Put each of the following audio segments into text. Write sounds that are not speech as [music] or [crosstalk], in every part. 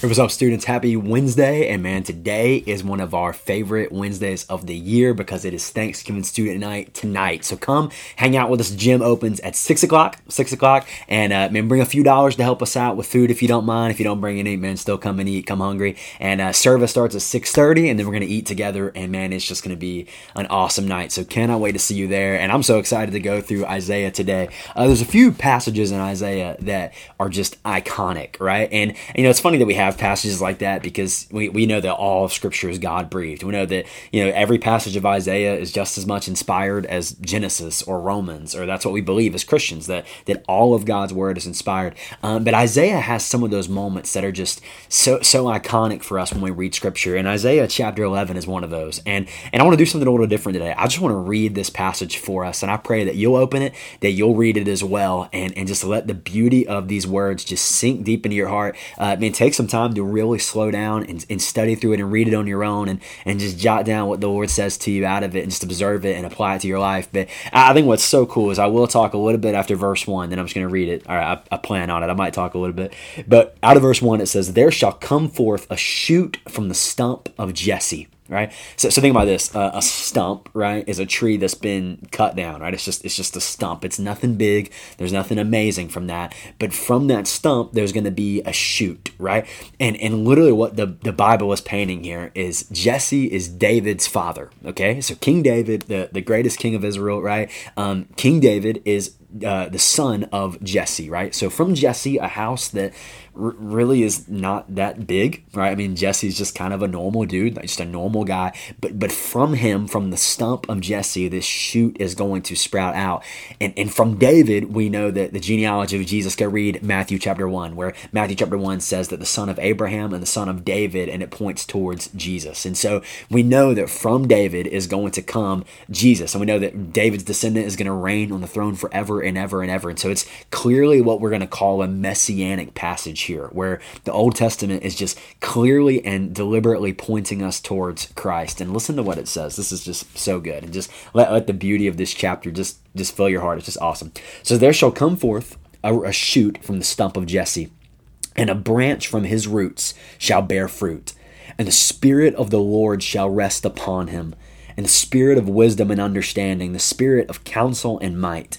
Hey, what's up, students? Happy Wednesday. And man, today is one of our favorite Wednesdays of the year because it is Thanksgiving student night tonight. So come hang out with us. Gym opens at 6 o'clock, 6 o'clock. And uh, man, bring a few dollars to help us out with food if you don't mind. If you don't bring any, man, still come and eat, come hungry. And uh, service starts at 6.30 and then we're going to eat together. And man, it's just going to be an awesome night. So cannot wait to see you there. And I'm so excited to go through Isaiah today. Uh, there's a few passages in Isaiah that are just iconic, right? And, and you know, it's funny that we have have passages like that because we, we know that all of Scripture is God breathed. We know that you know every passage of Isaiah is just as much inspired as Genesis or Romans, or that's what we believe as Christians that that all of God's word is inspired. Um, but Isaiah has some of those moments that are just so so iconic for us when we read Scripture, and Isaiah chapter eleven is one of those. And and I want to do something a little different today. I just want to read this passage for us, and I pray that you'll open it, that you'll read it as well, and and just let the beauty of these words just sink deep into your heart. Uh, I mean, take some time time to really slow down and, and study through it and read it on your own and, and just jot down what the Lord says to you out of it and just observe it and apply it to your life. But I think what's so cool is I will talk a little bit after verse 1, then I'm just going to read it. All right, I, I plan on it. I might talk a little bit. But out of verse 1, it says, There shall come forth a shoot from the stump of Jesse right? So, so think about this: uh, a stump, right, is a tree that's been cut down, right? It's just it's just a stump. It's nothing big. There's nothing amazing from that, but from that stump, there's going to be a shoot, right? And and literally, what the the Bible is painting here is Jesse is David's father. Okay, so King David, the the greatest king of Israel, right? Um, king David is uh, the son of Jesse, right? So from Jesse, a house that r- really is not that big, right? I mean, Jesse's just kind of a normal dude, like just a normal guy. But but from him, from the stump of Jesse, this shoot is going to sprout out. And and from David, we know that the genealogy of Jesus. Go read Matthew chapter one, where Matthew chapter one says that the son of Abraham and the son of David, and it points towards Jesus. And so we know that from David is going to come Jesus, and we know that David's descendant is going to reign on the throne forever and ever and ever. And so it's clearly what we're going to call a messianic passage here, where the Old Testament is just clearly and deliberately pointing us towards Christ. And listen to what it says. This is just so good. And just let, let the beauty of this chapter just, just fill your heart. It's just awesome. So there shall come forth a, a shoot from the stump of Jesse, and a branch from his roots shall bear fruit. And the Spirit of the Lord shall rest upon him, and the Spirit of wisdom and understanding, the Spirit of counsel and might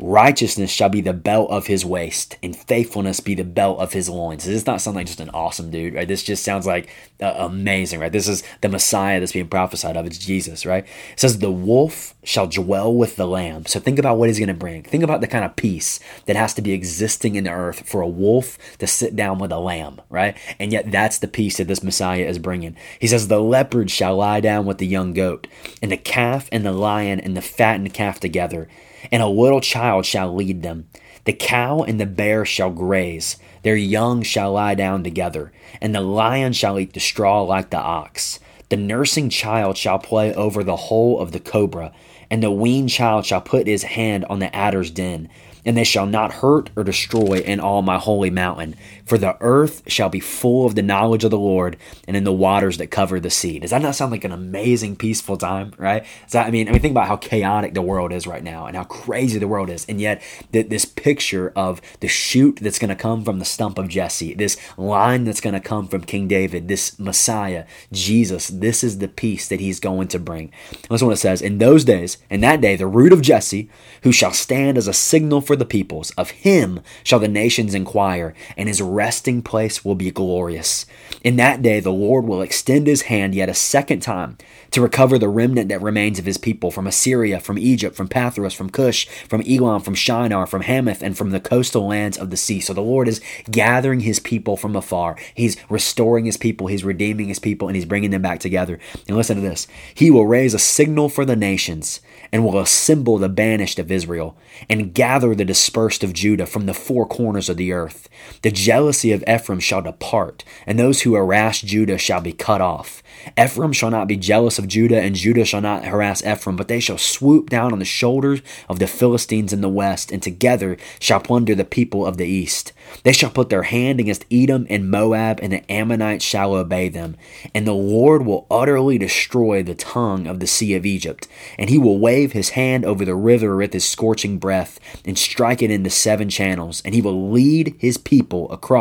Righteousness shall be the belt of his waist, and faithfulness be the belt of his loins. Does this not sound like just an awesome dude, right? This just sounds like uh, amazing, right? This is the Messiah that's being prophesied of. It's Jesus, right? It says, The wolf shall dwell with the lamb. So think about what he's going to bring. Think about the kind of peace that has to be existing in the earth for a wolf to sit down with a lamb, right? And yet that's the peace that this Messiah is bringing. He says, The leopard shall lie down with the young goat, and the calf and the lion and the fattened calf together and a little child shall lead them. The cow and the bear shall graze, their young shall lie down together, and the lion shall eat the straw like the ox. The nursing child shall play over the hole of the cobra, and the weaned child shall put his hand on the adder's den and they shall not hurt or destroy in all my holy mountain. For the earth shall be full of the knowledge of the Lord, and in the waters that cover the sea. Does that not sound like an amazing, peaceful time, right? That, I mean, I mean, think about how chaotic the world is right now, and how crazy the world is, and yet th- this picture of the shoot that's going to come from the stump of Jesse, this line that's going to come from King David, this Messiah, Jesus. This is the peace that He's going to bring. Listen what it says: In those days, in that day, the root of Jesse, who shall stand as a signal for the peoples. Of him shall the nations inquire, and his resting place will be glorious. In that day, the Lord will extend his hand yet a second time to recover the remnant that remains of his people from Assyria, from Egypt, from Pathros, from Cush, from Elam, from Shinar, from Hamath, and from the coastal lands of the sea. So the Lord is gathering his people from afar. He's restoring his people, he's redeeming his people, and he's bringing them back together. And listen to this He will raise a signal for the nations and will assemble the banished of Israel and gather the dispersed of Judah from the four corners of the earth. The jealousy of Ephraim shall depart, and those who harass Judah shall be cut off. Ephraim shall not be jealous of Judah, and Judah shall not harass Ephraim, but they shall swoop down on the shoulders of the Philistines in the west, and together shall plunder the people of the east. They shall put their hand against Edom and Moab, and the Ammonites shall obey them. And the Lord will utterly destroy the tongue of the sea of Egypt, and he will wave his hand over the river with his scorching breath, and strike it into seven channels, and he will lead his people across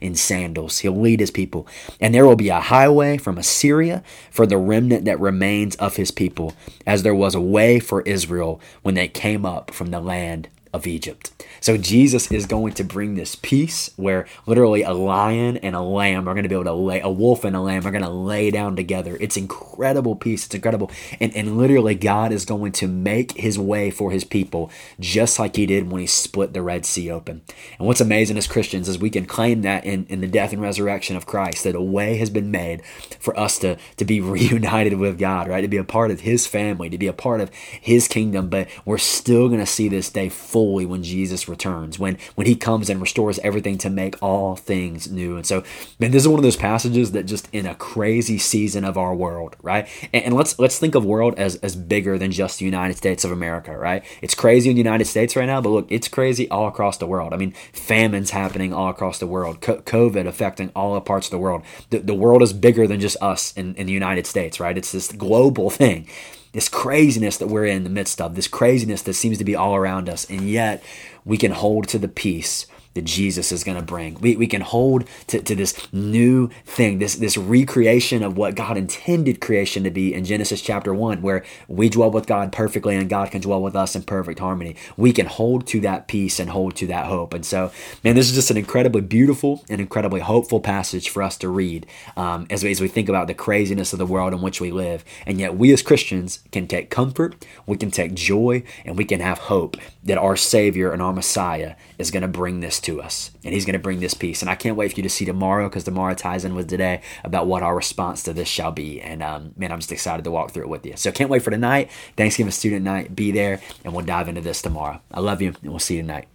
in sandals. He'll lead his people. And there will be a highway from Assyria for the remnant that remains of his people, as there was a way for Israel when they came up from the land of Egypt. So Jesus is going to bring this peace where literally a lion and a lamb are going to be able to lay, a wolf and a lamb are going to lay down together. It's incredible peace. It's incredible. And, and literally, God is going to make his way for his people just like he did when he split the Red Sea open. And what's amazing as Christians is we can claim that in, in the death and resurrection of Christ, that a way has been made for us to, to be [laughs] reunited with God, right? To be a part of his family, to be a part of his kingdom. But we're still going to see this day fully when Jesus returns, when when he comes and restores everything to make all things new. And so, man, this is one of those passages that just in a crazy season of our world, right? And, and let's let's think of world as as bigger than just the United States of America, right? It's crazy in the United States right now, but look, it's crazy all across the world. I mean, famines happening all across the world, COVID affecting all parts of the world. The, the world is bigger than just us in, in the United States, right? It's this global [laughs] thing this craziness that we're in the midst of, this craziness that seems to be all around us, and yet we can hold to the peace that Jesus is going to bring. We, we can hold to, to this new thing, this, this recreation of what God intended creation to be in Genesis chapter 1, where we dwell with God perfectly and God can dwell with us in perfect harmony. We can hold to that peace and hold to that hope. And so, man, this is just an incredibly beautiful and incredibly hopeful passage for us to read um, as, we, as we think about the craziness of the world in which we live. And yet, we as Christians can take comfort, we can take joy, and we can have hope that our Savior and our Messiah is going to bring this to us. And He's going to bring this peace. And I can't wait for you to see tomorrow because tomorrow ties in with today about what our response to this shall be. And um, man, I'm just excited to walk through it with you. So can't wait for tonight. Thanksgiving student night. Be there and we'll dive into this tomorrow. I love you and we'll see you tonight.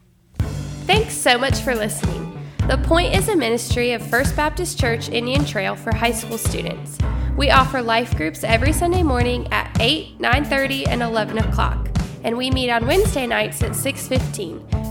Thanks so much for listening. The Point is a ministry of First Baptist Church Indian Trail for high school students. We offer life groups every Sunday morning at 8, 9:30, and 11 o'clock and we meet on Wednesday nights at 6:15.